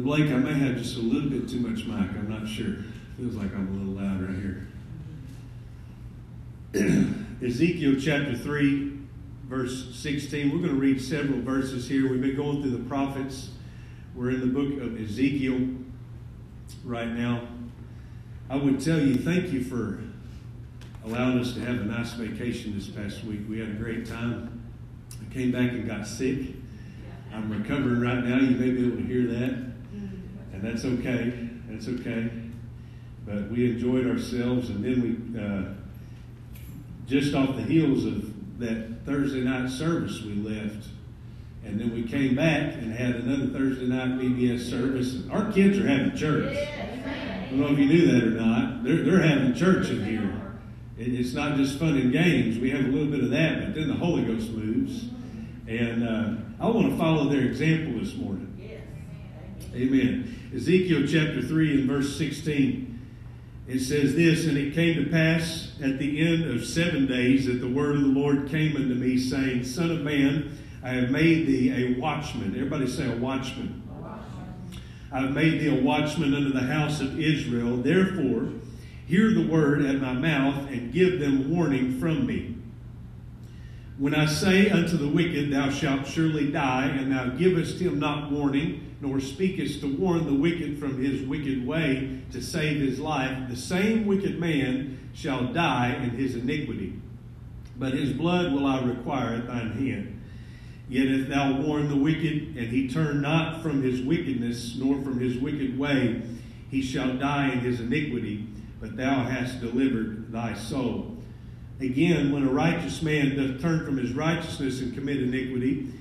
Blake, I may have just a little bit too much mic. I'm not sure. Feels like I'm a little loud right here. Ezekiel chapter 3, verse 16. We're going to read several verses here. We've been going through the prophets. We're in the book of Ezekiel right now. I would tell you, thank you for allowing us to have a nice vacation this past week. We had a great time. I came back and got sick. I'm recovering right now. You may be able to hear that. That's okay. That's okay. But we enjoyed ourselves. And then we, uh, just off the heels of that Thursday night service, we left. And then we came back and had another Thursday night BBS service. And our kids are having church. I don't know if you knew that or not. They're, they're having church in here. And it's not just fun and games. We have a little bit of that, but then the Holy Ghost moves. And uh, I want to follow their example this morning. Amen. Ezekiel chapter 3 and verse 16. It says this, and it came to pass at the end of seven days that the word of the Lord came unto me, saying, Son of man, I have made thee a watchman. Everybody say a watchman. A watchman. I have made thee a watchman unto the house of Israel. Therefore, hear the word at my mouth and give them warning from me. When I say unto the wicked, Thou shalt surely die, and thou givest him not warning, nor speakest to warn the wicked from his wicked way to save his life, the same wicked man shall die in his iniquity. But his blood will I require at thine hand. Yet if thou warn the wicked, and he turn not from his wickedness, nor from his wicked way, he shall die in his iniquity, but thou hast delivered thy soul. Again, when a righteous man doth turn from his righteousness and commit iniquity,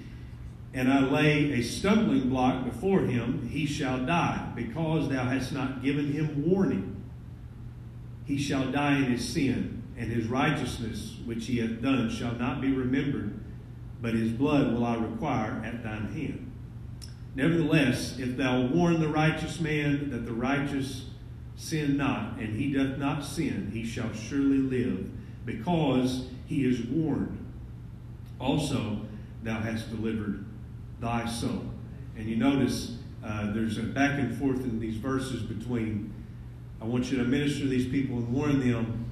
and I lay a stumbling block before him, he shall die, because thou hast not given him warning. He shall die in his sin, and his righteousness which he hath done shall not be remembered, but his blood will I require at thine hand. Nevertheless, if thou warn the righteous man that the righteous sin not, and he doth not sin, he shall surely live because he is warned. Also, thou hast delivered thy soul. And you notice uh, there's a back and forth in these verses between I want you to minister to these people and warn them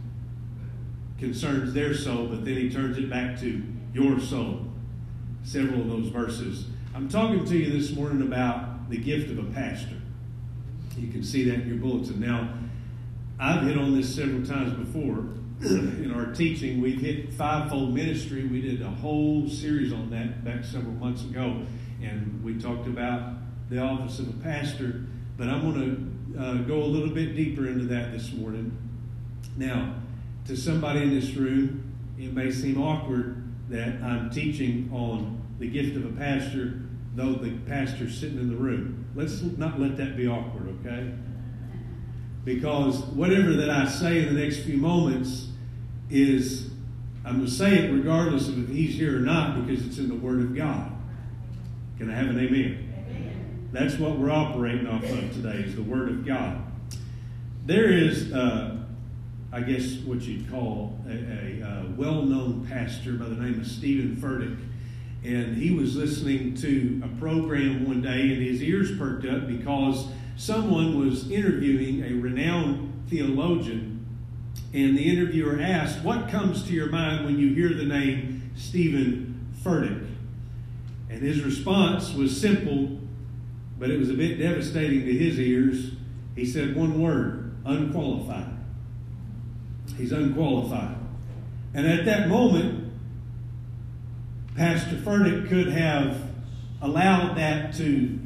concerns their soul, but then he turns it back to your soul. Several of those verses. I'm talking to you this morning about the gift of a pastor. You can see that in your bulletin. Now, I've hit on this several times before, in our teaching, we've hit fivefold ministry. We did a whole series on that back several months ago, and we talked about the office of a pastor. But I'm going to uh, go a little bit deeper into that this morning. Now, to somebody in this room, it may seem awkward that I'm teaching on the gift of a pastor, though the pastor's sitting in the room. Let's not let that be awkward, okay? Because whatever that I say in the next few moments is I'm going to say it regardless of if he's here or not because it's in the Word of God. Can I have an amen? amen. That's what we're operating off of today is the Word of God. There is, uh, I guess, what you'd call a, a, a well-known pastor by the name of Stephen Furtick. And he was listening to a program one day and his ears perked up because someone was interviewing a renowned theologian and the interviewer asked, What comes to your mind when you hear the name Stephen Furtick? And his response was simple, but it was a bit devastating to his ears. He said one word unqualified. He's unqualified. And at that moment, Pastor Furtick could have allowed that to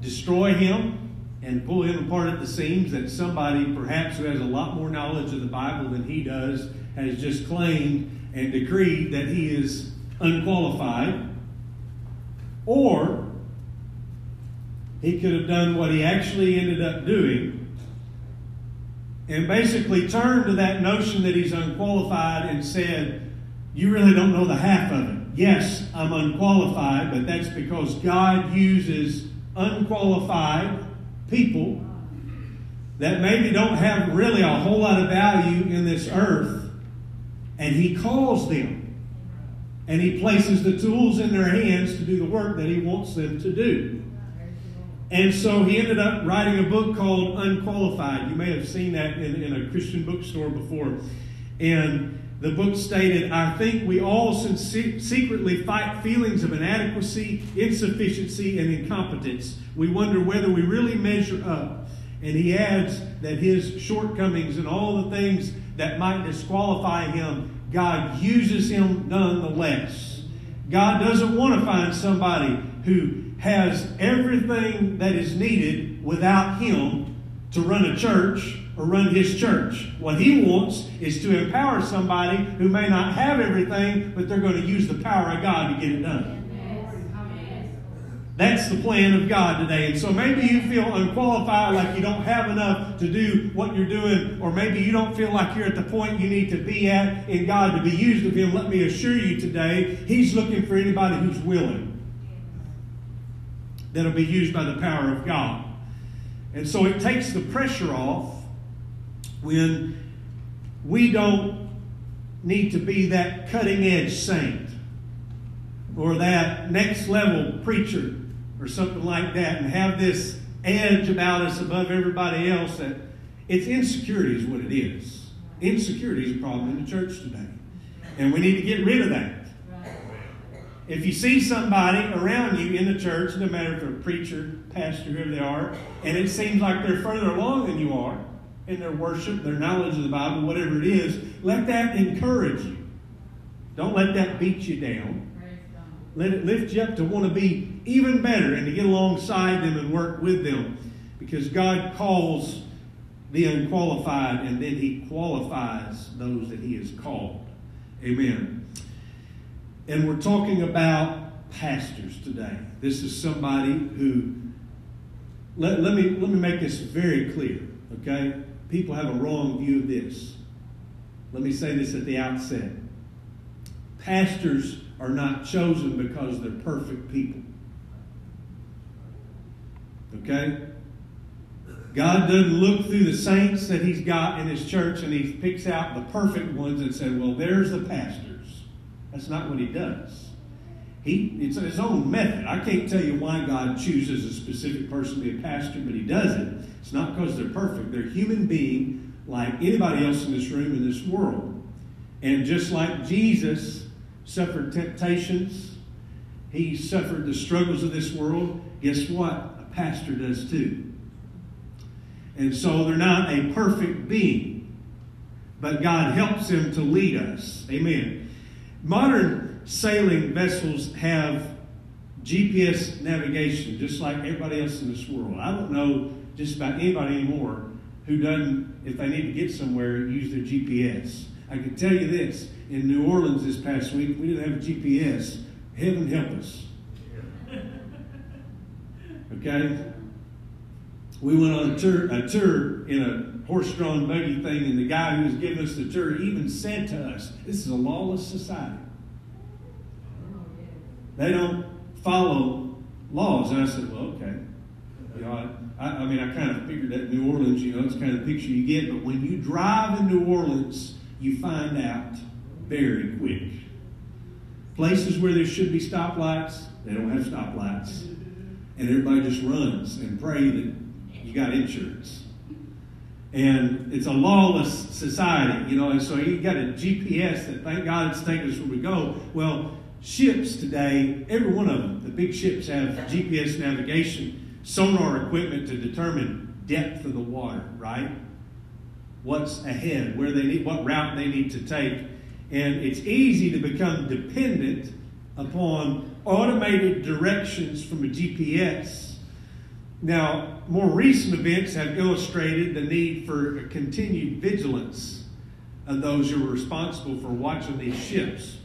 destroy him and pull him apart at the seams that somebody, perhaps who has a lot more knowledge of the Bible than he does, has just claimed and decreed that he is unqualified. Or he could have done what he actually ended up doing and basically turned to that notion that he's unqualified and said, You really don't know the half of it. Yes, I'm unqualified, but that's because God uses unqualified people that maybe don't have really a whole lot of value in this earth, and He calls them. And He places the tools in their hands to do the work that He wants them to do. And so he ended up writing a book called Unqualified. You may have seen that in, in a Christian bookstore before. And the book stated, I think we all secretly fight feelings of inadequacy, insufficiency, and incompetence. We wonder whether we really measure up. And he adds that his shortcomings and all the things that might disqualify him, God uses him nonetheless. God doesn't want to find somebody who has everything that is needed without him to run a church or run his church. What he wants is to empower somebody who may not have everything, but they're going to use the power of God to get it done. That's the plan of God today. And so maybe you feel unqualified, like you don't have enough to do what you're doing, or maybe you don't feel like you're at the point you need to be at in God to be used of Him. Let me assure you today, He's looking for anybody who's willing that'll be used by the power of God. And so it takes the pressure off when we don't need to be that cutting edge saint or that next level preacher or something like that and have this edge about us above everybody else that it's insecurity is what it is. Insecurity is a problem in the church today. And we need to get rid of that. If you see somebody around you in the church, no matter if they're a preacher, pastor, whoever they are, and it seems like they're further along than you are in their worship, their knowledge of the Bible, whatever it is, let that encourage you. Don't let that beat you down. Let it lift you up to want to be even better and to get alongside them and work with them. Because God calls the unqualified and then He qualifies those that He has called. Amen. And we're talking about pastors today. This is somebody who, let, let, me, let me make this very clear, okay? People have a wrong view of this. Let me say this at the outset. Pastors are not chosen because they're perfect people. Okay? God doesn't look through the saints that He's got in His church and He picks out the perfect ones and says, well, there's the pastors. That's not what he does. He, it's his own method. I can't tell you why God chooses a specific person to be a pastor, but he does it. It's not because they're perfect. They're human being like anybody else in this room, in this world. And just like Jesus suffered temptations, he suffered the struggles of this world, guess what? A pastor does too. And so they're not a perfect being, but God helps them to lead us. Amen. Modern sailing vessels have GPS navigation, just like everybody else in this world. I don't know just about anybody anymore who doesn't, if they need to get somewhere, use their GPS. I can tell you this in New Orleans this past week, we didn't have a GPS. Heaven help us. Okay? We went on a tour, a tour in a horse-drawn buggy thing, and the guy who was giving us the tour even said to us, "This is a lawless society. They don't follow laws." And I said, "Well, okay." You know, I, I mean, I kind of figured that New Orleans, you know, it's kind of the picture you get. But when you drive in New Orleans, you find out very quick. Places where there should be stoplights, they don't have stoplights. And everybody just runs and pray that you got insurance. And it's a lawless society, you know, and so you got a GPS that thank God it's taking us where we go. Well, ships today, every one of them, the big ships have GPS navigation, sonar equipment to determine depth of the water, right? What's ahead, where they need, what route they need to take. And it's easy to become dependent upon automated directions from a GPS now, more recent events have illustrated the need for continued vigilance of those who are responsible for watching these ships.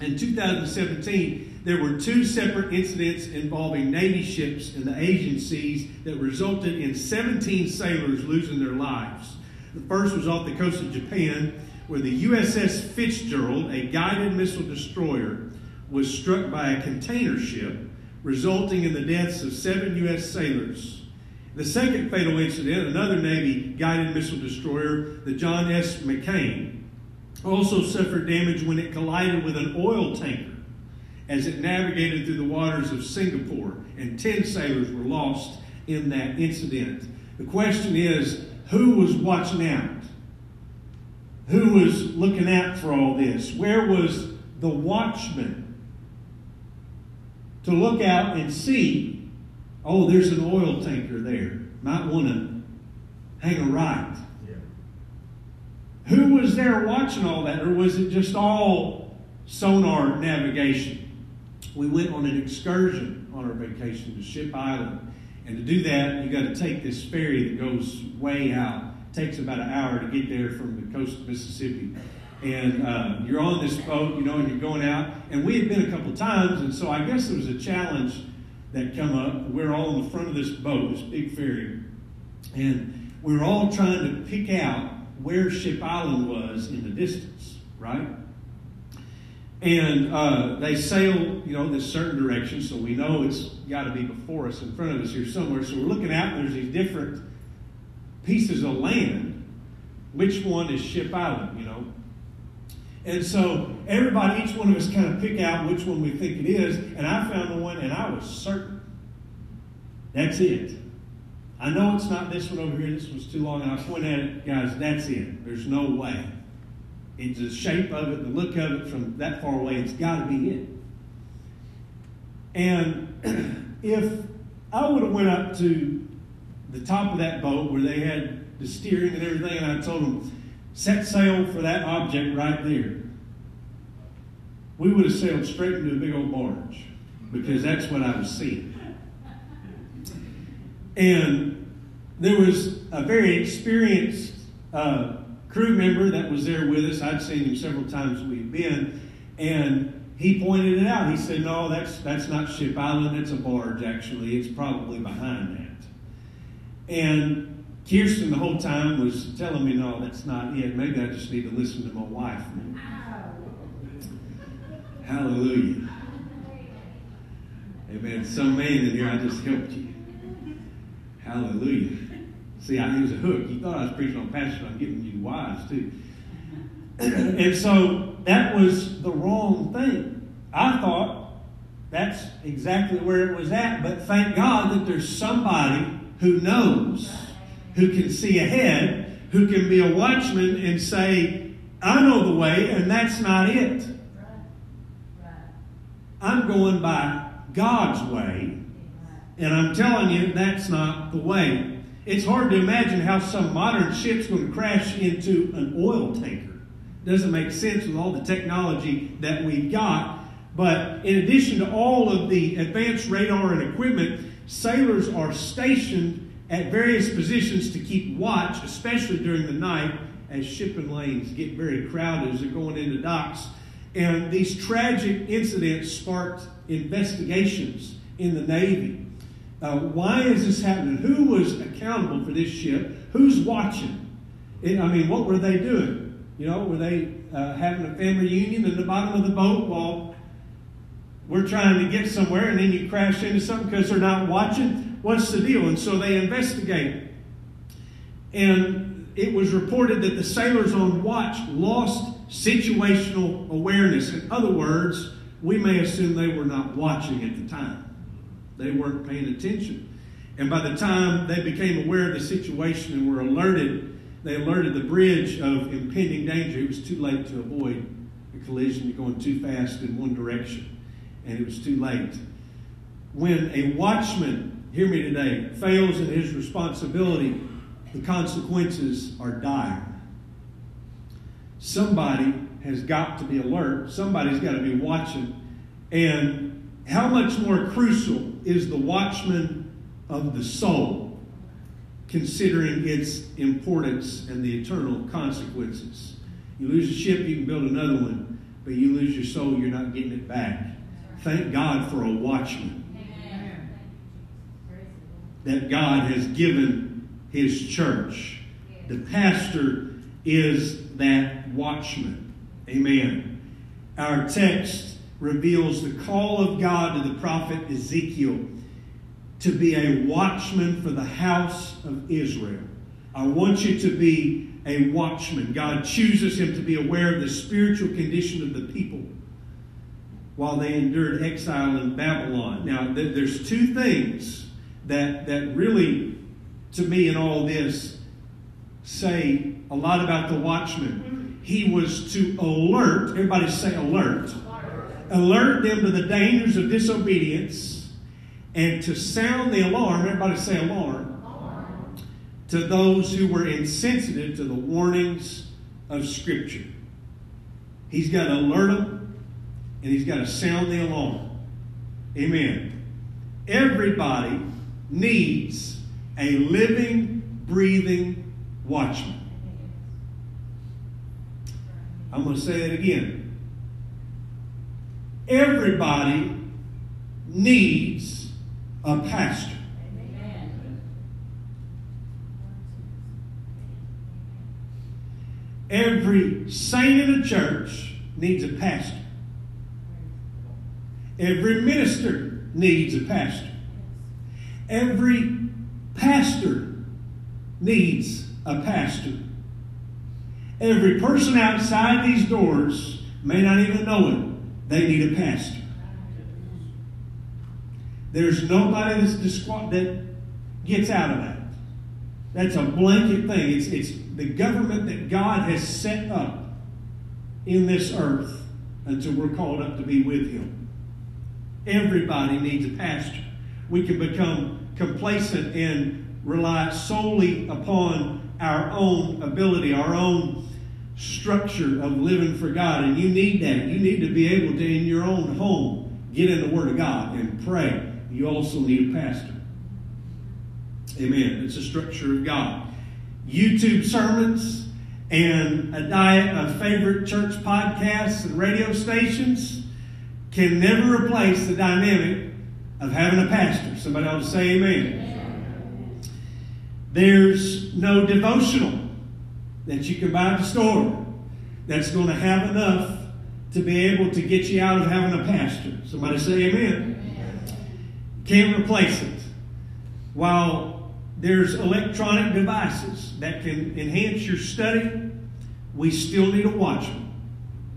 In 2017, there were two separate incidents involving Navy ships in the Asian seas that resulted in 17 sailors losing their lives. The first was off the coast of Japan, where the USS Fitzgerald, a guided missile destroyer, was struck by a container ship resulting in the deaths of seven U.S. sailors. The second fatal incident, another Navy guided missile destroyer, the John S. McCain, also suffered damage when it collided with an oil tanker as it navigated through the waters of Singapore, and 10 sailors were lost in that incident. The question is who was watching out? Who was looking out for all this? Where was the watchman to look out and see, oh, there's an oil tanker there. Might want to hang a right. Who was there watching all that, or was it just all sonar navigation? We went on an excursion on our vacation to Ship Island. And to do that, you got to take this ferry that goes way out. It takes about an hour to get there from the coast of Mississippi. And uh, you're on this boat, you know, and you're going out. And we had been a couple times, and so I guess there was a challenge that come up. We're all in the front of this boat, this big ferry, and we were all trying to pick out where Ship Island was in the distance, right? And uh, they sail, you know, this certain direction, so we know it's got to be before us, in front of us here somewhere. So we're looking out, and there's these different pieces of land. Which one is Ship Island, you know? And so everybody, each one of us kind of pick out which one we think it is. And I found the one, and I was certain. That's it. I know it's not this one over here. This one's too long. And I point at it, guys, that's it. There's no way. It's the shape of it, the look of it from that far away. It's got to be it. And if I would have went up to the top of that boat where they had the steering and everything, and I told them, set sail for that object right there, we would have sailed straight into a big old barge because that's what I was seeing. And there was a very experienced uh, crew member that was there with us. I'd seen him several times we'd been, and he pointed it out. He said, "No, that's that's not Ship Island. It's a barge. Actually, it's probably behind that." And Kirsten the whole time was telling me, "No, that's not it. Maybe I just need to listen to my wife." Hallelujah. Amen. Some man in here, I just helped you. Hallelujah. See, I use a hook. You thought I was preaching on passion. I'm giving you wise too. and so that was the wrong thing. I thought that's exactly where it was at. But thank God that there's somebody who knows, who can see ahead, who can be a watchman and say, I know the way, and that's not it. I'm going by God's way, and I'm telling you that's not the way. It's hard to imagine how some modern ship's going to crash into an oil tanker. Doesn't make sense with all the technology that we've got. But in addition to all of the advanced radar and equipment, sailors are stationed at various positions to keep watch, especially during the night as shipping lanes get very crowded as they're going into docks. And these tragic incidents sparked investigations in the Navy. Uh, why is this happening? Who was accountable for this ship? Who's watching? It, I mean, what were they doing? You know, were they uh, having a family reunion in the bottom of the boat while we're trying to get somewhere and then you crash into something because they're not watching? What's the deal? And so they investigate. And it was reported that the sailors on watch lost situational awareness. In other words, we may assume they were not watching at the time. They weren't paying attention. And by the time they became aware of the situation and were alerted, they alerted the bridge of impending danger. It was too late to avoid a collision, You're going too fast in one direction, and it was too late. When a watchman, hear me today, fails in his responsibility, the consequences are dire. Somebody has got to be alert, somebody's got to be watching, and how much more crucial is the watchman of the soul, considering its importance and the eternal consequences? You lose a ship, you can build another one, but you lose your soul, you're not getting it back. Thank God for a watchman that God has given his church. The pastor is that watchman. Amen. Our text reveals the call of God to the prophet Ezekiel to be a watchman for the house of Israel. I want you to be a watchman. God chooses him to be aware of the spiritual condition of the people while they endured exile in Babylon. Now, there's two things that, that really, to me, in all this, say a lot about the watchman. He was to alert, everybody say alert, alert them to the dangers of disobedience and to sound the alarm, everybody say alarm, to those who were insensitive to the warnings of Scripture. He's got to alert them and he's got to sound the alarm. Amen. Everybody needs a living, breathing watchman. I'm going to say it again. Everybody needs a pastor. Every saint in the church needs a pastor. Every minister needs a pastor. Every pastor needs a pastor. Every person outside these doors may not even know it. They need a pastor. There's nobody that's that gets out of that. That's a blanket thing. It's, it's the government that God has set up in this earth until we're called up to be with Him. Everybody needs a pastor. We can become complacent and rely solely upon our own ability, our own structure of living for God. And you need that. You need to be able to, in your own home, get in the Word of God and pray. You also need a pastor. Amen. It's a structure of God. YouTube sermons and a diet of favorite church podcasts and radio stations can never replace the dynamic of having a pastor. Somebody ought to say amen. There's no devotional that you can buy at the store that's going to have enough to be able to get you out of having a pastor. Somebody say amen. Can't replace it. While there's electronic devices that can enhance your study, we still need a watchman.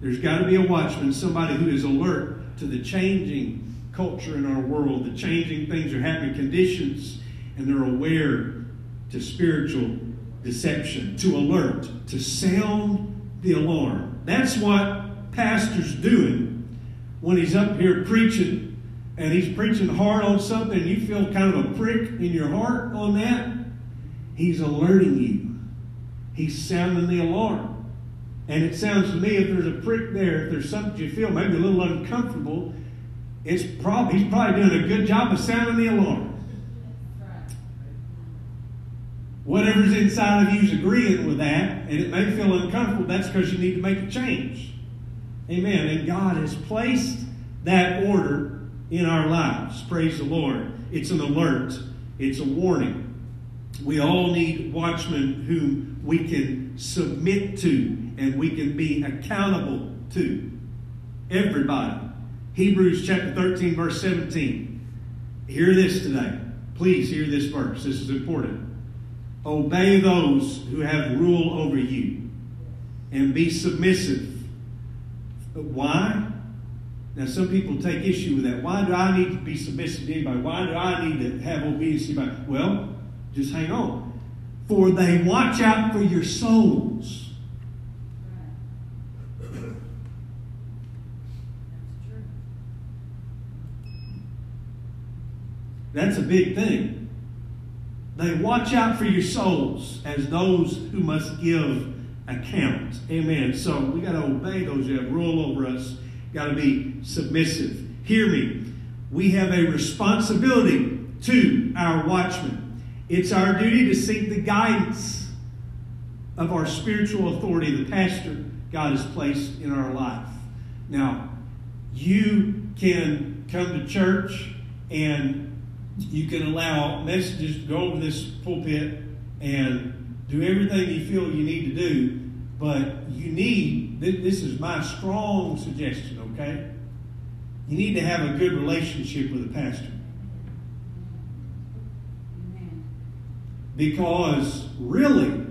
There's got to be a watchman, somebody who is alert to the changing culture in our world, the changing things are happening, conditions, and they're aware to spiritual deception, to alert, to sound the alarm. That's what pastor's doing when he's up here preaching and he's preaching hard on something you feel kind of a prick in your heart on that. He's alerting you. He's sounding the alarm. And it sounds to me if there's a prick there, if there's something you feel maybe a little uncomfortable, it's probably he's probably doing a good job of sounding the alarm. Whatever's inside of you is agreeing with that, and it may feel uncomfortable. That's because you need to make a change. Amen. And God has placed that order in our lives. Praise the Lord. It's an alert, it's a warning. We all need watchmen whom we can submit to and we can be accountable to. Everybody. Hebrews chapter 13, verse 17. Hear this today. Please hear this verse. This is important. Obey those who have rule over you and be submissive. Why? Now, some people take issue with that. Why do I need to be submissive to anybody? Why do I need to have obedience to anybody? Well, just hang on. For they watch out for your souls. That's a big thing. They watch out for your souls as those who must give account. Amen. So we got to obey those who have rule over us. Got to be submissive. Hear me. We have a responsibility to our watchmen. It's our duty to seek the guidance of our spiritual authority, the pastor God has placed in our life. Now, you can come to church and you can allow messages to go over this pulpit and do everything you feel you need to do, but you need, this is my strong suggestion, okay? You need to have a good relationship with the pastor. Because really,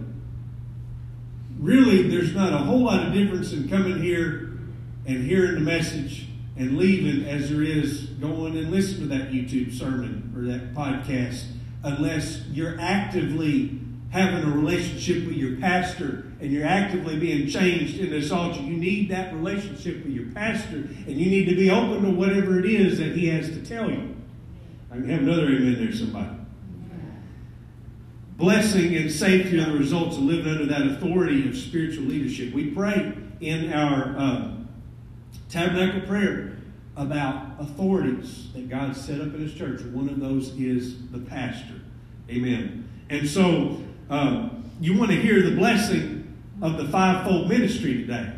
really, there's not a whole lot of difference in coming here and hearing the message and leaving as there is going and listening to that YouTube sermon or that podcast unless you're actively having a relationship with your pastor and you're actively being changed in this altar. You need that relationship with your pastor and you need to be open to whatever it is that he has to tell you. I can have another amen there, somebody. Blessing and safety are the results of living under that authority of spiritual leadership. We pray in our uh, tabernacle prayer about authorities that God set up in His church. One of those is the pastor. Amen. And so uh, you want to hear the blessing of the fivefold ministry today.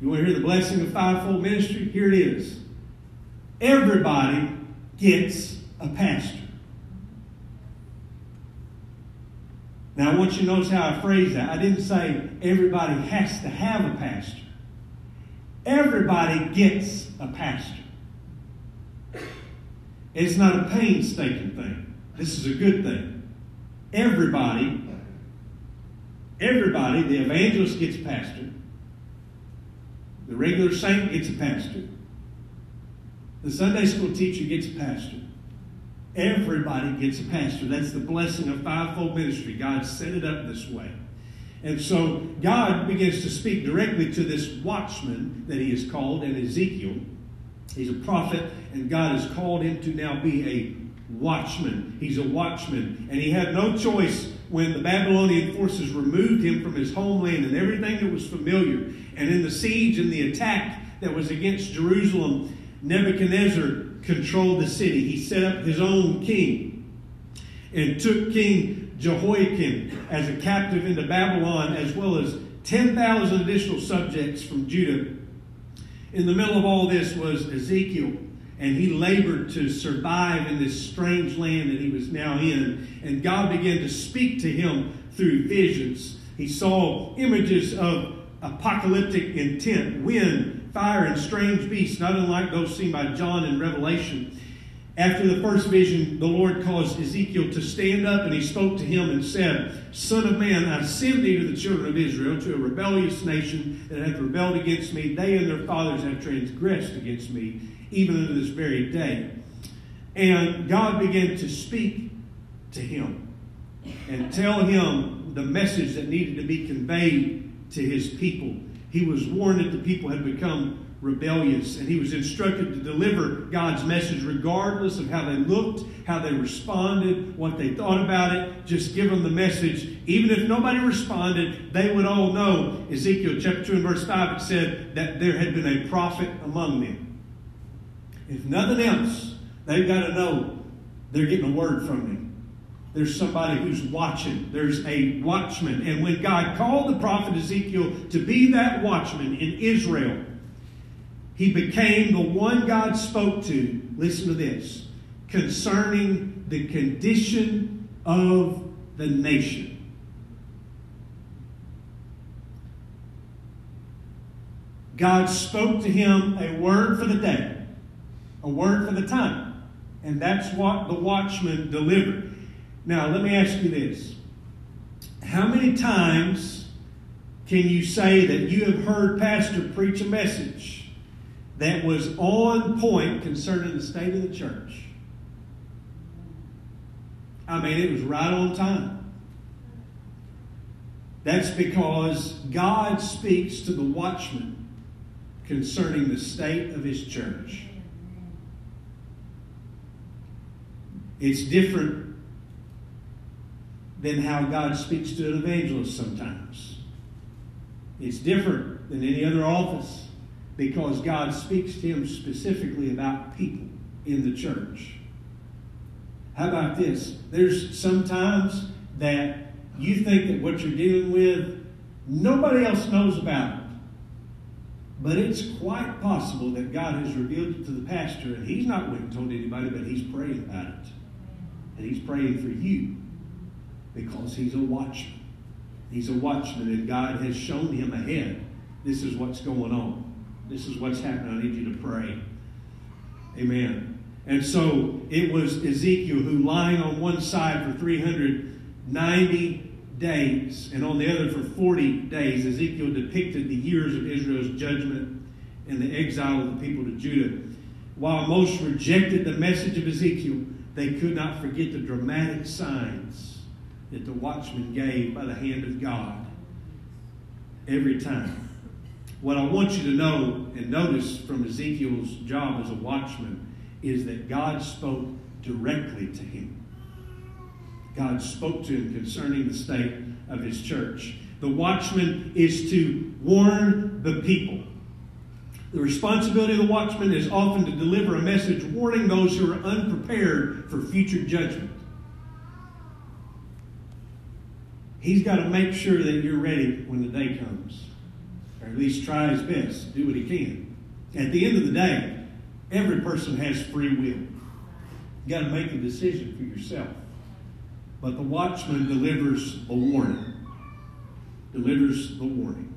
You want to hear the blessing of fivefold ministry? Here it is. Everybody gets a pastor. Now, I want you to notice how I phrase that. I didn't say everybody has to have a pastor. Everybody gets a pastor. It's not a painstaking thing. This is a good thing. Everybody, everybody, the evangelist gets a pastor. The regular saint gets a pastor. The Sunday school teacher gets a pastor. Everybody gets a pastor. That's the blessing of fivefold ministry. God set it up this way. And so God begins to speak directly to this watchman that he is called in Ezekiel. He's a prophet, and God has called him to now be a watchman. He's a watchman. And he had no choice when the Babylonian forces removed him from his homeland and everything that was familiar. And in the siege and the attack that was against Jerusalem, Nebuchadnezzar controlled the city. He set up his own king and took King Jehoiakim as a captive into Babylon, as well as 10,000 additional subjects from Judah. In the middle of all this was Ezekiel, and he labored to survive in this strange land that he was now in. And God began to speak to him through visions. He saw images of apocalyptic intent, wind, fire, and strange beasts, not unlike those seen by John in Revelation. After the first vision, the Lord caused Ezekiel to stand up, and he spoke to him and said, Son of man, I send thee to the children of Israel, to a rebellious nation that hath rebelled against me. They and their fathers have transgressed against me, even unto this very day. And God began to speak to him and tell him the message that needed to be conveyed to his people. He was warned that the people had become rebellious, and he was instructed to deliver God's message regardless of how they looked, how they responded, what they thought about it. Just give them the message. Even if nobody responded, they would all know. Ezekiel chapter 2 and verse 5, it said that there had been a prophet among them. If nothing else, they've got to know they're getting a word from me. There's somebody who's watching. There's a watchman. And when God called the prophet Ezekiel to be that watchman in Israel, he became the one God spoke to, listen to this, concerning the condition of the nation. God spoke to him a word for the day, a word for the time. And that's what the watchman delivered. Now, let me ask you this. How many times can you say that you have heard Pastor preach a message that was on point concerning the state of the church? I mean, it was right on time. That's because God speaks to the watchman concerning the state of his church. It's different than how God speaks to an evangelist sometimes. It's different than any other office because God speaks to him specifically about people in the church. How about this? There's sometimes that you think that what you're dealing with, nobody else knows about it. But it's quite possible that God has revealed it to the pastor, and he's not went and told anybody, but he's praying about it. And he's praying for you because he's a watchman. He's a watchman, and God has shown him ahead. This is what's going on. This is what's happening. I need you to pray. Amen. And so it was Ezekiel who, lying on one side for 390 days and on the other for 40 days, Ezekiel depicted the years of Israel's judgment and the exile of the people to Judah. While most rejected the message of Ezekiel, they could not forget the dramatic signs that the watchman gave by the hand of God every time. What I want you to know and notice from Ezekiel's job as a watchman is that God spoke directly to him. God spoke to him concerning the state of his church. The watchman is to warn the people. The responsibility of the watchman is often to deliver a message warning those who are unprepared for future judgment. He's got to make sure that you're ready when the day comes, or at least try his best, do what he can. At the end of the day, every person has free will. You got to make a decision for yourself. But the watchman delivers a warning. Delivers the warning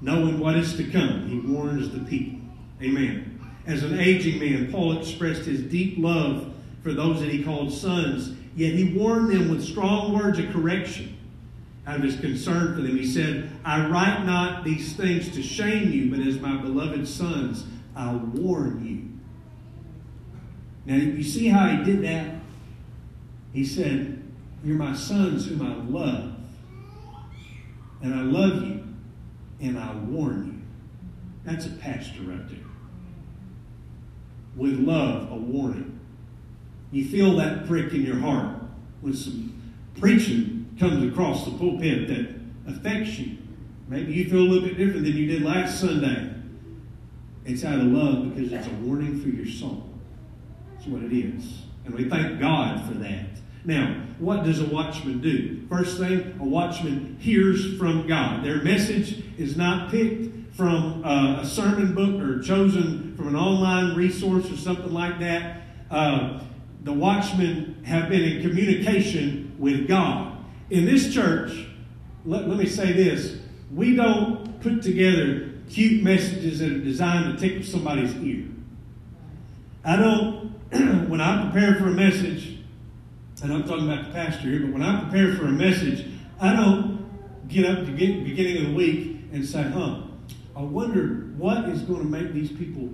knowing what is to come. He warns the people. Amen. As an aging man, Paul expressed his deep love for those that he called sons, yet he warned them with strong words of correction out of his concern for them. He said, I write not these things to shame you, but as my beloved sons, I warn you. Now, you see how he did that? He said, You're my sons whom I love, and I love you and I warn you. That's a pastor right. With love, a warning. You feel that prick in your heart when some preaching comes across the pulpit that affects you. Maybe you feel a little bit different than you did last Sunday. It's out of love because it's a warning for your soul. That's what it is. And we thank God for that. Now, what does a watchman do? First thing, a watchman hears from God. Their message is not picked from uh, a sermon book or chosen from an online resource or something like that. Uh, the watchmen have been in communication with God. In this church, let, let me say this we don't put together cute messages that are designed to tickle somebody's ear. I don't, when I prepare for a message, and I'm talking about the pastor here, but when I prepare for a message, I don't get up to get beginning of the week and say, huh, I wonder what is going to make these people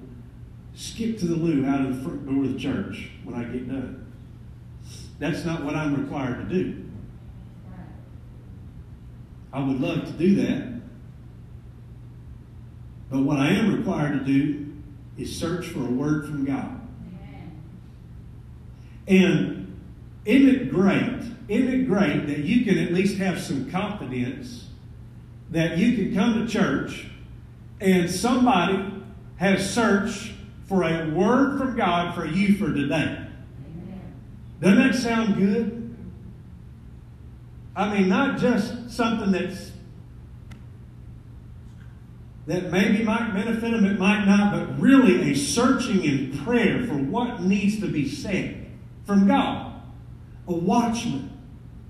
skip to the loo out of the front door of the church when I get done. That's not what I'm required to do. I would love to do that. But what I am required to do is search for a word from God. And isn't it great? Isn't it great that you can at least have some confidence that you can come to church and somebody has searched for a word from God for you for today? Doesn't that sound good? I mean, not just something that's that maybe might benefit them, it might not, but really a searching in prayer for what needs to be said from God a watchman.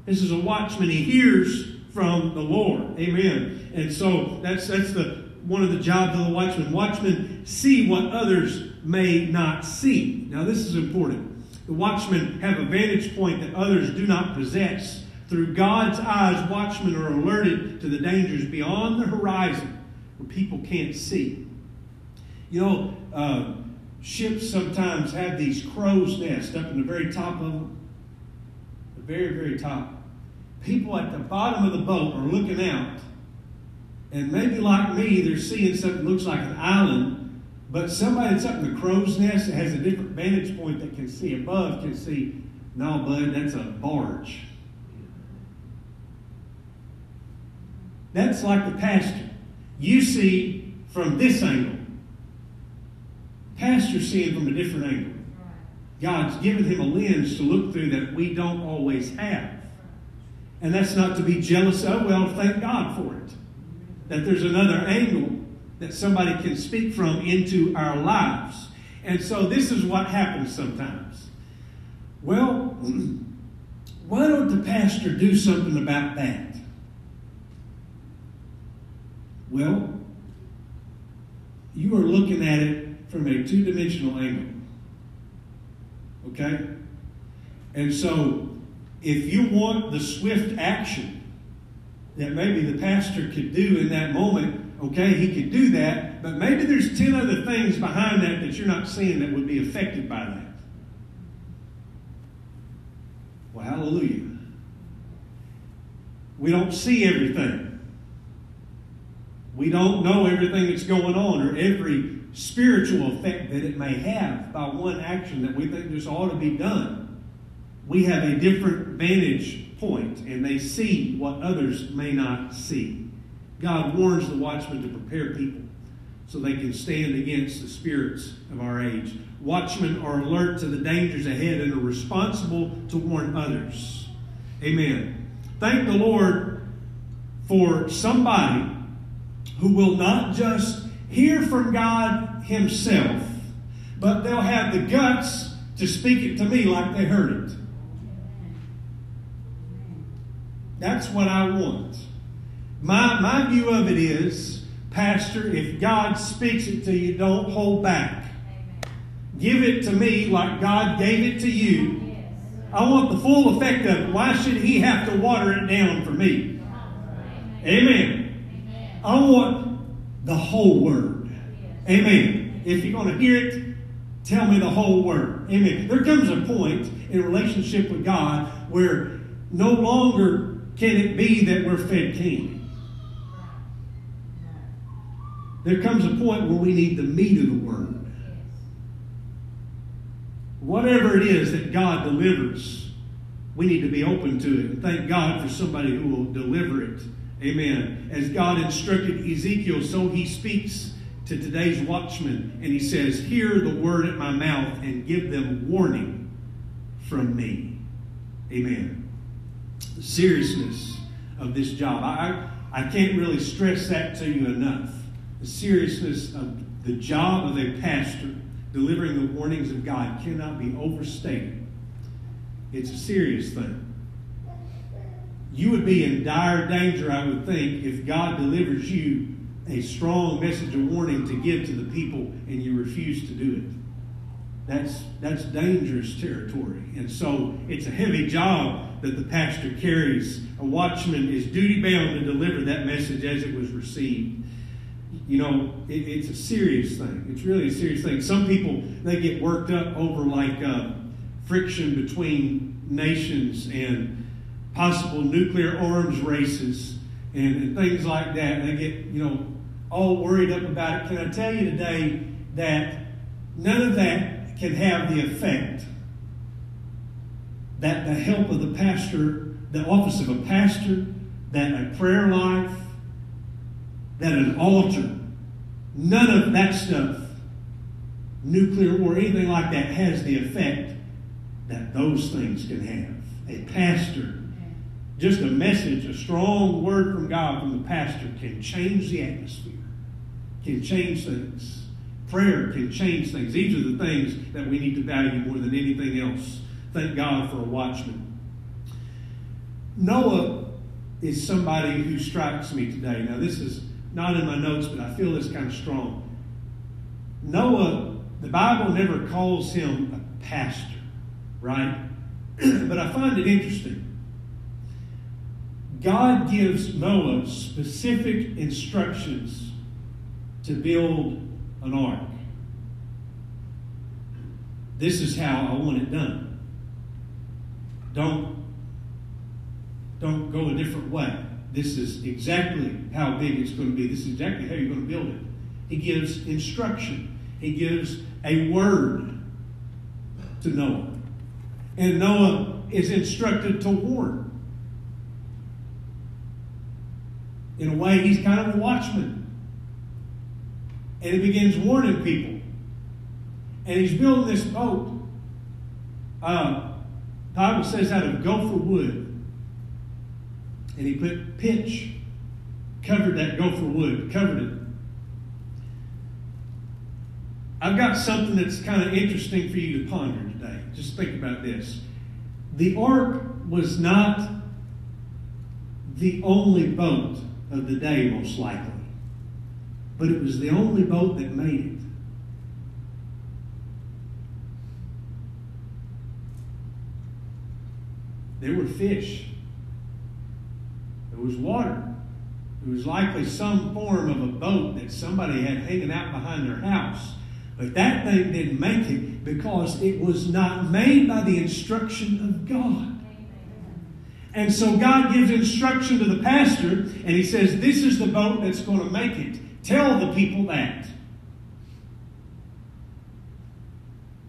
This is a watchman. He hears from the Lord. Amen. And so that's that's the one of the jobs of the watchman. Watchmen see what others may not see. Now this is important. The watchmen have a vantage point that others do not possess. Through God's eyes, watchmen are alerted to the dangers beyond the horizon where people can't see. You know, uh, ships sometimes have these crow's nests up in the very top of them the very, very top. People at the bottom of the boat are looking out, and maybe like me, they're seeing something that looks like an island, but somebody that's up in the crow's nest that has a different vantage point that can see above can see, no, bud, that's a barge. That's like the pastor. You see from this angle. Pastor seeing from a different angle. God's given him a lens to look through that we don't always have. And that's not to be jealous of. Well, thank God for it. That there's another angle that somebody can speak from into our lives. And so this is what happens sometimes. Well, why don't the pastor do something about that? Well, you are looking at it from a two dimensional angle. Okay? And so, if you want the swift action that maybe the pastor could do in that moment, Okay, he could do that, but maybe there's 10 other things behind that that you're not seeing that would be affected by that. Well, hallelujah. We don't see everything. We don't know everything that's going on or every spiritual effect that it may have by one action that we think just ought to be done. We have a different vantage point, and they see what others may not see. God warns the watchmen to prepare people so they can stand against the spirits of our age. Watchmen are alert to the dangers ahead and are responsible to warn others. Amen. Thank the Lord for somebody who will not just hear from God Himself, but they'll have the guts to speak it to me like they heard it. That's what I want. My, my view of it is, Pastor, if God speaks it to you, don't hold back. Give it to me like God gave it to you. I want the full effect of it. Why should He have to water it down for me? Amen. I want the whole Word. Amen. If you're going to hear it, tell me the whole Word. Amen. There comes a point in relationship with God where no longer can it be that we're fed king. There comes a point where we need the meat of the Word. Whatever it is that God delivers, we need to be open to it and thank God for somebody who will deliver it. Amen. As God instructed Ezekiel, so he speaks to today's watchmen, and he says, Hear the word at my mouth and give them warning from me. Amen. The seriousness of this job. I, I can't really stress that to you enough. The seriousness of the job of a pastor delivering the warnings of God cannot be overstated. It's a serious thing. You would be in dire danger, I would think, if God delivers you a strong message of warning to give to the people and you refuse to do it. That's, that's dangerous territory. And so it's a heavy job that the pastor carries. A watchman is duty bound to deliver that message as it was received you know, it, it's a serious thing. It's really a serious thing. Some people, they get worked up over like uh, friction between nations and possible nuclear arms races and, and things like that. And They get, you know, all worried up about it. Can I tell you today that none of that can have the effect that the help of the pastor, the office of a pastor, that a prayer life, that an altar, none of that stuff, nuclear or anything like that, has the effect that those things can have. A pastor, just a message, a strong word from God from the pastor can change the atmosphere, can change things. Prayer can change things. These are the things that we need to value more than anything else. Thank God for a watchman. Noah is somebody who strikes me today. Now, this is not in my notes, but I feel this kind of strong. Noah, the Bible never calls him a pastor, right? but I find it interesting. God gives Noah specific instructions to build an ark. This is how I want it done. Don't, don't go a different way. This is exactly how big it's going to be. This is exactly how you're going to build it. He gives instruction, he gives a word to Noah. And Noah is instructed to warn. In a way, he's kind of a watchman. And he begins warning people. And he's building this boat. Uh, Bible says out of gopher wood and he put pitch, covered that gopher wood, covered it. I've got something that's kind of interesting for you to ponder today. Just think about this. The ark was not the only boat of the day, most likely, but it was the only boat that made it. There were fish there was water. It was likely some form of a boat that somebody had hanging out behind their house. But that thing didn't make it because it was not made by the instruction of God. And so God gives instruction to the pastor, and he says, This is the boat that's going to make it. Tell the people that.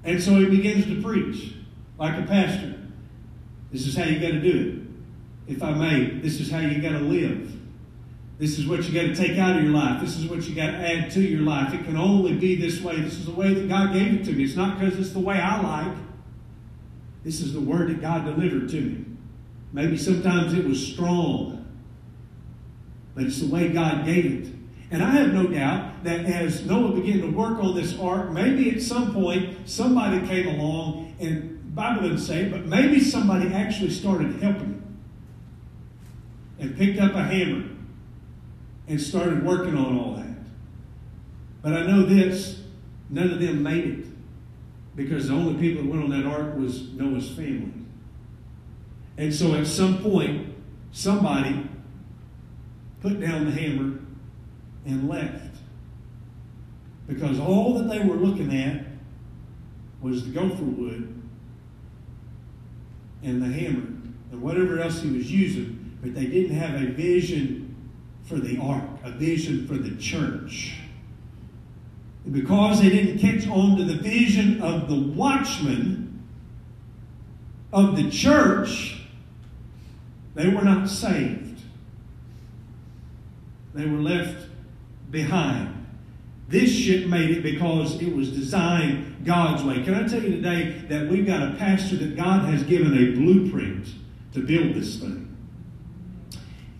And so he begins to preach like a pastor. This is how you got to do it. If I may, this is how you got to live. This is what you got to take out of your life. This is what you got to add to your life. It can only be this way. This is the way that God gave it to me. It's not because it's the way I like. This is the word that God delivered to me. Maybe sometimes it was strong, but it's the way God gave it. And I have no doubt that as Noah began to work on this ark, maybe at some point somebody came along and Bible doesn't say, but maybe somebody actually started helping him and picked up a hammer and started working on all that. But I know this, none of them made it because the only people that went on that ark was Noah's family. And so at some point, somebody put down the hammer and left. Because all that they were looking at was the gopher wood and the hammer and whatever else he was using, but they didn't have a vision for the ark, a vision for the church. And because they didn't catch on to the vision of the watchman of the church, they were not saved. They were left behind. This ship made it because it was designed God's way. Can I tell you today that we've got a pastor that God has given a blueprint to build this thing?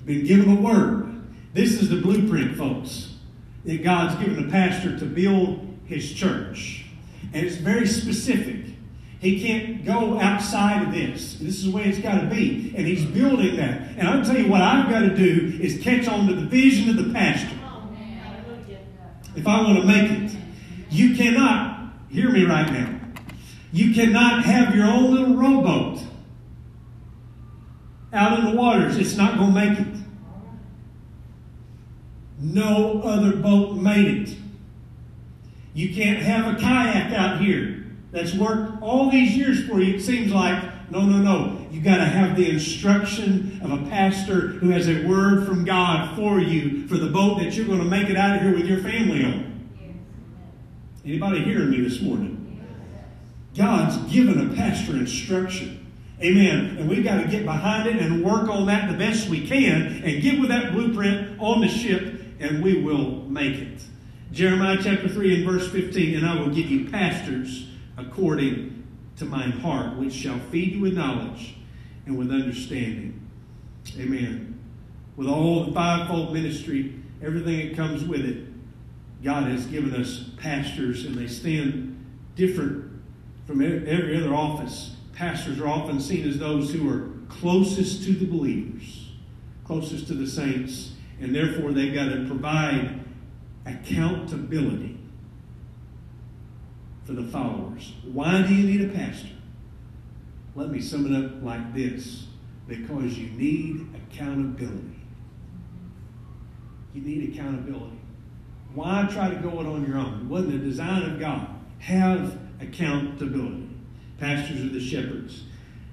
Been given a word. This is the blueprint, folks, that God's given a pastor to build his church. And it's very specific. He can't go outside of this. This is the way it's got to be. And he's building that. And I'll tell you what I've got to do is catch on to the vision of the pastor oh, if I want to make it. You cannot, hear me right now, you cannot have your own little rowboat out in the waters. It's not going to make it. No other boat made it. You can't have a kayak out here that's worked all these years for you. It seems like, no, no, no. You got to have the instruction of a pastor who has a word from God for you for the boat that you're going to make it out of here with your family on. Anybody hearing me this morning? God's given a pastor instruction. Amen. And we've got to get behind it and work on that the best we can and get with that blueprint on the ship, and we will make it. Jeremiah chapter 3 and verse 15, and I will give you pastors according to mine heart, which shall feed you with knowledge and with understanding. Amen. With all the fivefold ministry, everything that comes with it, God has given us pastors, and they stand different from every other office. Pastors are often seen as those who are closest to the believers, closest to the saints, and therefore they've got to provide accountability for the followers. Why do you need a pastor? Let me sum it up like this because you need accountability. You need accountability. Why try to go it on your own? It wasn't the design of God. Have accountability. Pastors are the shepherds.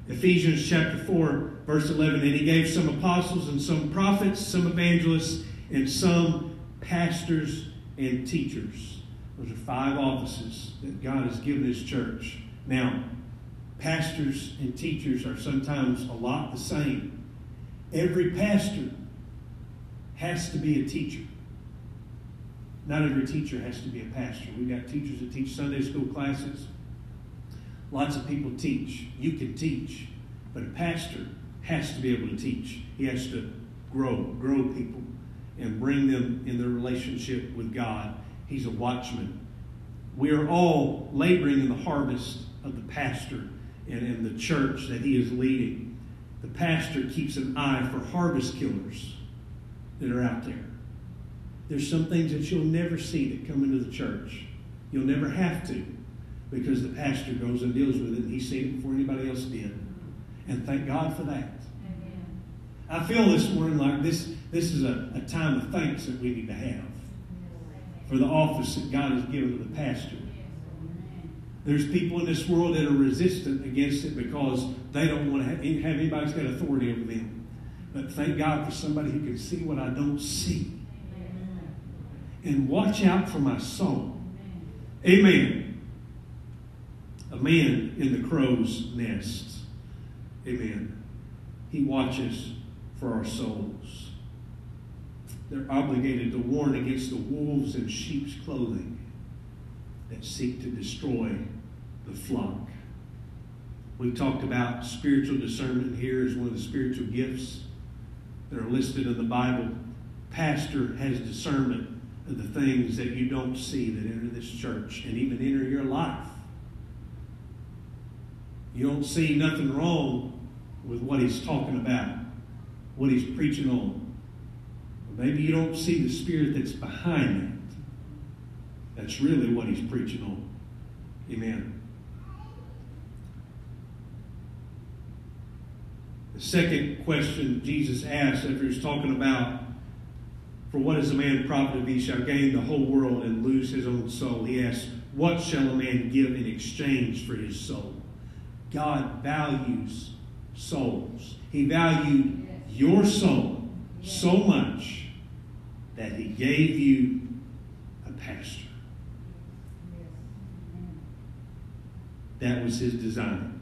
Ephesians chapter 4, verse 11. And he gave some apostles and some prophets, some evangelists, and some pastors and teachers. Those are five offices that God has given his church. Now, pastors and teachers are sometimes a lot the same. Every pastor has to be a teacher. Not every teacher has to be a pastor. We've got teachers that teach Sunday school classes. Lots of people teach. You can teach, but a pastor has to be able to teach. He has to grow, grow people, and bring them in their relationship with God. He's a watchman. We are all laboring in the harvest of the pastor and in the church that he is leading. The pastor keeps an eye for harvest killers that are out there. There's some things that you'll never see that come into the church. You'll never have to because the pastor goes and deals with it and he's seen it before anybody else did. And thank God for that. Amen. I feel this morning like this, this is a, a time of thanks that we need to have for the office that God has given to the pastor. There's people in this world that are resistant against it because they don't want to have, have anybody's got authority over them. But thank God for somebody who can see what I don't see. And watch out for my soul. Amen. A man in the crow's nest. Amen. He watches for our souls. They're obligated to warn against the wolves in sheep's clothing that seek to destroy the flock. We talked about spiritual discernment here as one of the spiritual gifts that are listed in the Bible. Pastor has discernment of the things that you don't see that enter this church and even enter your life. You don't see nothing wrong with what he's talking about, what he's preaching on. Maybe you don't see the spirit that's behind that. That's really what he's preaching on. Amen. The second question Jesus asked after he's talking about, For what is a man profit if he shall gain the whole world and lose his own soul? He asks, What shall a man give in exchange for his soul? God values souls. He valued your soul so much that he gave you a pastor. That was his design.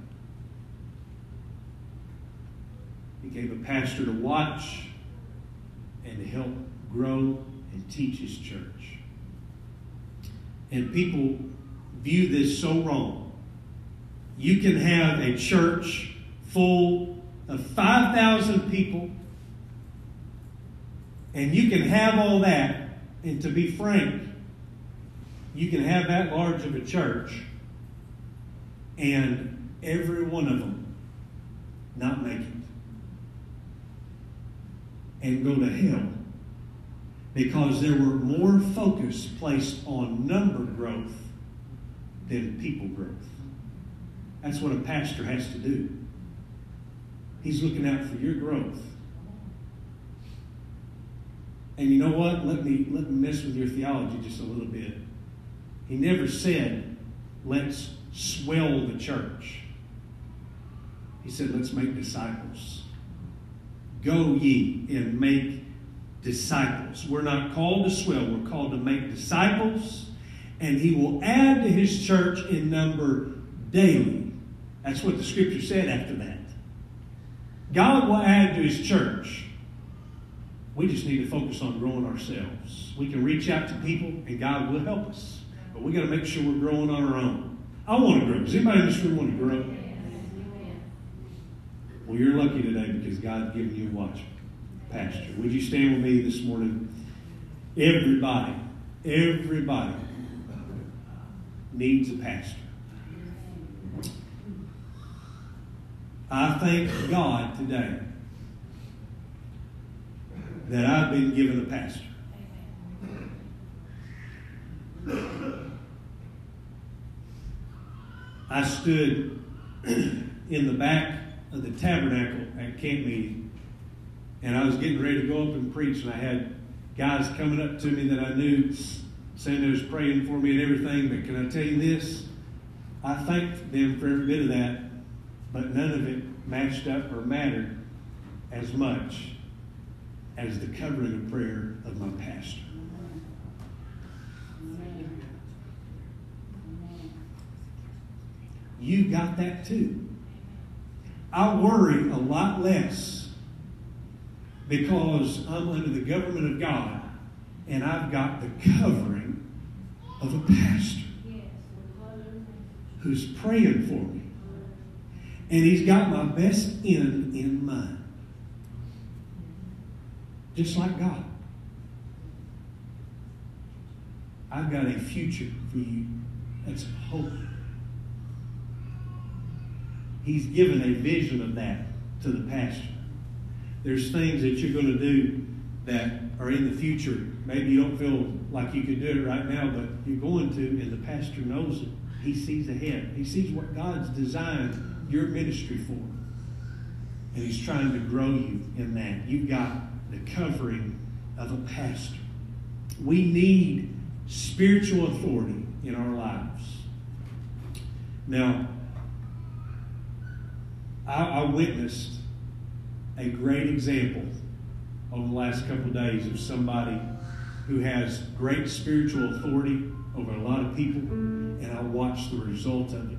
He gave a pastor to watch and to help grow and teach his church. And people view this so wrong. You can have a church full of 5,000 people, and you can have all that, and to be frank, you can have that large of a church and every one of them not make it and go to hell because there were more focus placed on number growth than people growth. That's what a pastor has to do. He's looking out for your growth. And you know what? Let me let me mess with your theology just a little bit. He never said, let's swell the church. He said, let's make disciples. Go ye and make disciples. We're not called to swell, we're called to make disciples, and he will add to his church in number daily. That's what the scripture said after that. God will add to his church. We just need to focus on growing ourselves. We can reach out to people, and God will help us. But we got to make sure we're growing on our own. I want to grow. Does anybody in this room want to grow? Well, you're lucky today because God's given you a watch, pastor. Would you stand with me this morning? Everybody, everybody needs a pastor. I thank God today that I've been given a pastor. I stood in the back of the tabernacle at camp meeting, and I was getting ready to go up and preach, and I had guys coming up to me that I knew saying they was praying for me and everything. But can I tell you this? I thanked them for every bit of that, but none of it matched up or mattered as much as the covering of prayer of my pastor. You got that too. I worry a lot less because I'm under the government of God and I've got the covering of a pastor who's praying for me. And he's got my best end in mind. Just like God. I've got a future for you that's hope. He's given a vision of that to the pastor. There's things that you're going to do that are in the future. Maybe you don't feel like you could do it right now, but you're going to, and the pastor knows it. He sees ahead. He sees what God's designed your ministry for. And He's trying to grow you in that. You've got the covering of a pastor. We need spiritual authority in our lives. Now, I, I witnessed a great example over the last couple of days of somebody who has great spiritual authority over a lot of people, and I watched the result of it.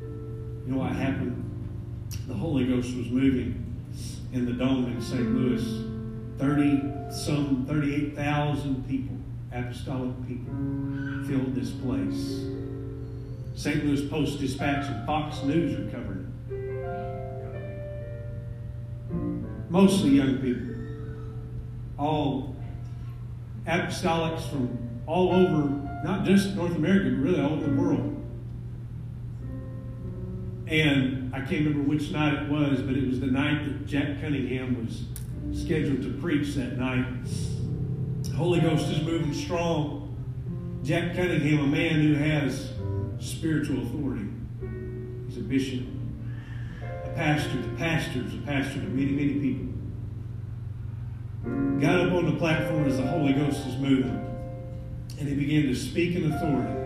You know what happened? The Holy Ghost was moving in the dome in St. Louis. 30 some 38,000 people, apostolic people, filled this place. St. Louis Post Dispatch and Fox News are covering it. Mostly young people. All apostolics from all over, not just North America, but really all over the world. And I can't remember which night it was, but it was the night that Jack Cunningham was scheduled to preach that night. Holy Ghost is moving strong. Jack Cunningham, a man who has spiritual authority. He's a bishop, a pastor the pastors, a pastor to many, many people. Got up on the platform as the Holy Ghost is moving, and he began to speak in authority.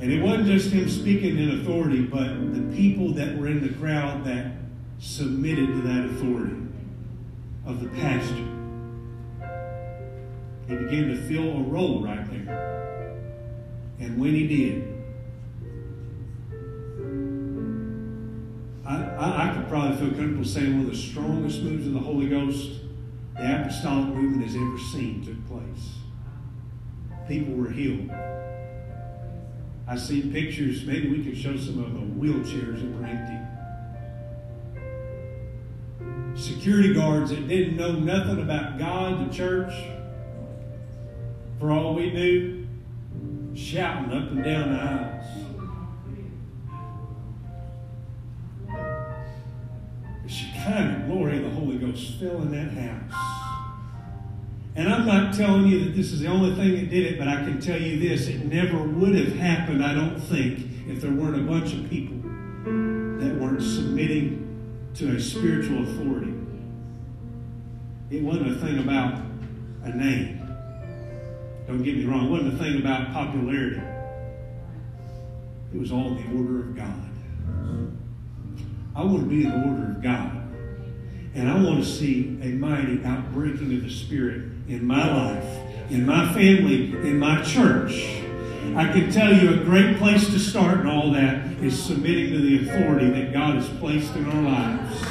And it wasn't just him speaking in authority, but the people that were in the crowd that submitted to that authority of the pastor. He began to fill a role right there. And when he did, I, I, I could probably feel comfortable saying one of the strongest moves of the Holy Ghost the apostolic movement has ever seen took place. People were healed. I've seen pictures, maybe we could show some of the wheelchairs that were empty. Security guards that didn't know nothing about God, the church, for all we knew, shouting up and down the aisles. The Shekinah glory of the Holy Ghost filling that house. And I'm not telling you that this is the only thing that did it, but I can tell you this it never would have happened, I don't think, if there weren't a bunch of people that weren't submitting to a spiritual authority. It wasn't a thing about a name. Don't get me wrong, it wasn't a thing about popularity. It was all the order of God. I want to be in the order of God. And I want to see a mighty outbreaking of the Spirit in my life, in my family, in my church. I can tell you a great place to start in all that is submitting to the authority that God has placed in our lives.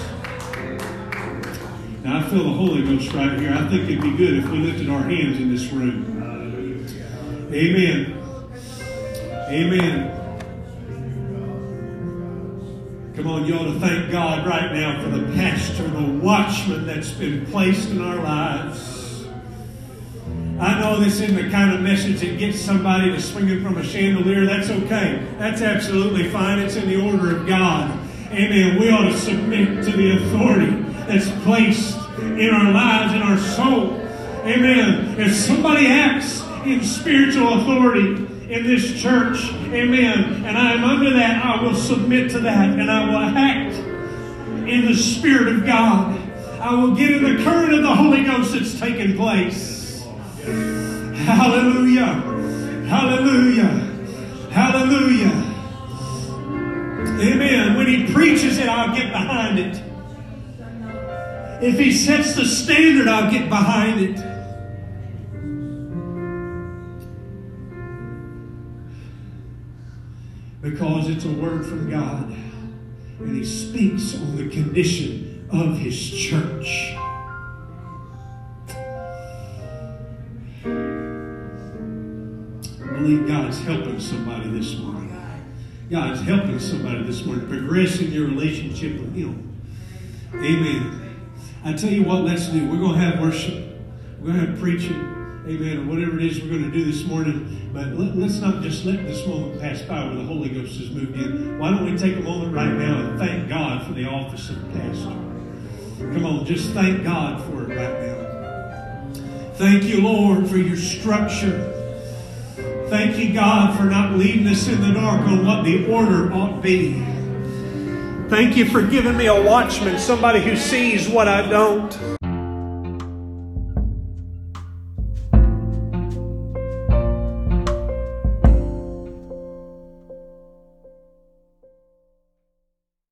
Now, I feel the Holy Ghost right here. I think it'd be good if we lifted our hands in this room. Amen. Amen. Come on, you ought to thank God right now for the pastor, the watchman that's been placed in our lives. I know this isn't the kind of message that gets somebody to swinging from a chandelier. That's okay. That's absolutely fine. It's in the order of God. Amen. We ought to submit to the authority that's placed in our lives, in our soul. Amen. If somebody acts in spiritual authority in this church. Amen. And I am under that. I will submit to that and I will act in the Spirit of God. I will get in the current of the Holy Ghost that's taking place. Hallelujah. Hallelujah. Hallelujah. Amen. When he preaches it, I'll get behind it. If he sets the standard, I'll get behind it. because it's a word from God. And he speaks on the condition of his church. Believe God's helping somebody this morning. God's helping somebody this morning, progressing your relationship with Him. Amen. I tell you what, let's do. We're going to have worship. We're going to have preaching amen, or whatever it is we're going to do this morning. But let, us not just let this moment pass by where the Holy Ghost has moved in. Why don't we take a moment right now and thank God for the office of pastor? Come on, just thank God for it right now. Thank you, Lord, for your structure. Thank you, God, for not leaving us in the dark on what the order ought be. Thank you for giving me a watchman, somebody who sees what I don't.